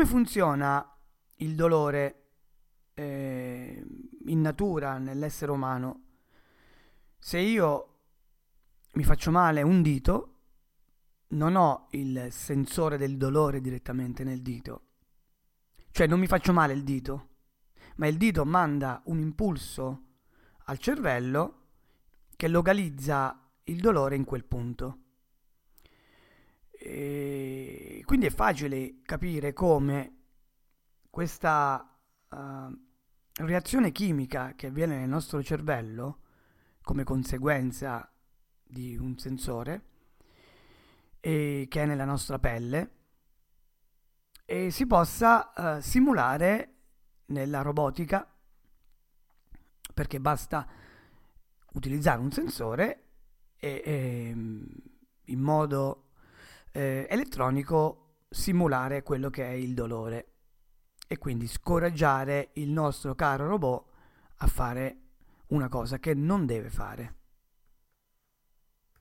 come funziona il dolore eh, in natura nell'essere umano? Se io mi faccio male un dito, non ho il sensore del dolore direttamente nel dito. Cioè non mi faccio male il dito, ma il dito manda un impulso al cervello che localizza il dolore in quel punto. E quindi è facile capire come questa uh, reazione chimica che avviene nel nostro cervello come conseguenza di un sensore che è nella nostra pelle e si possa uh, simulare nella robotica perché basta utilizzare un sensore e, e in modo eh, elettronico simulare quello che è il dolore e quindi scoraggiare il nostro caro robot a fare una cosa che non deve fare.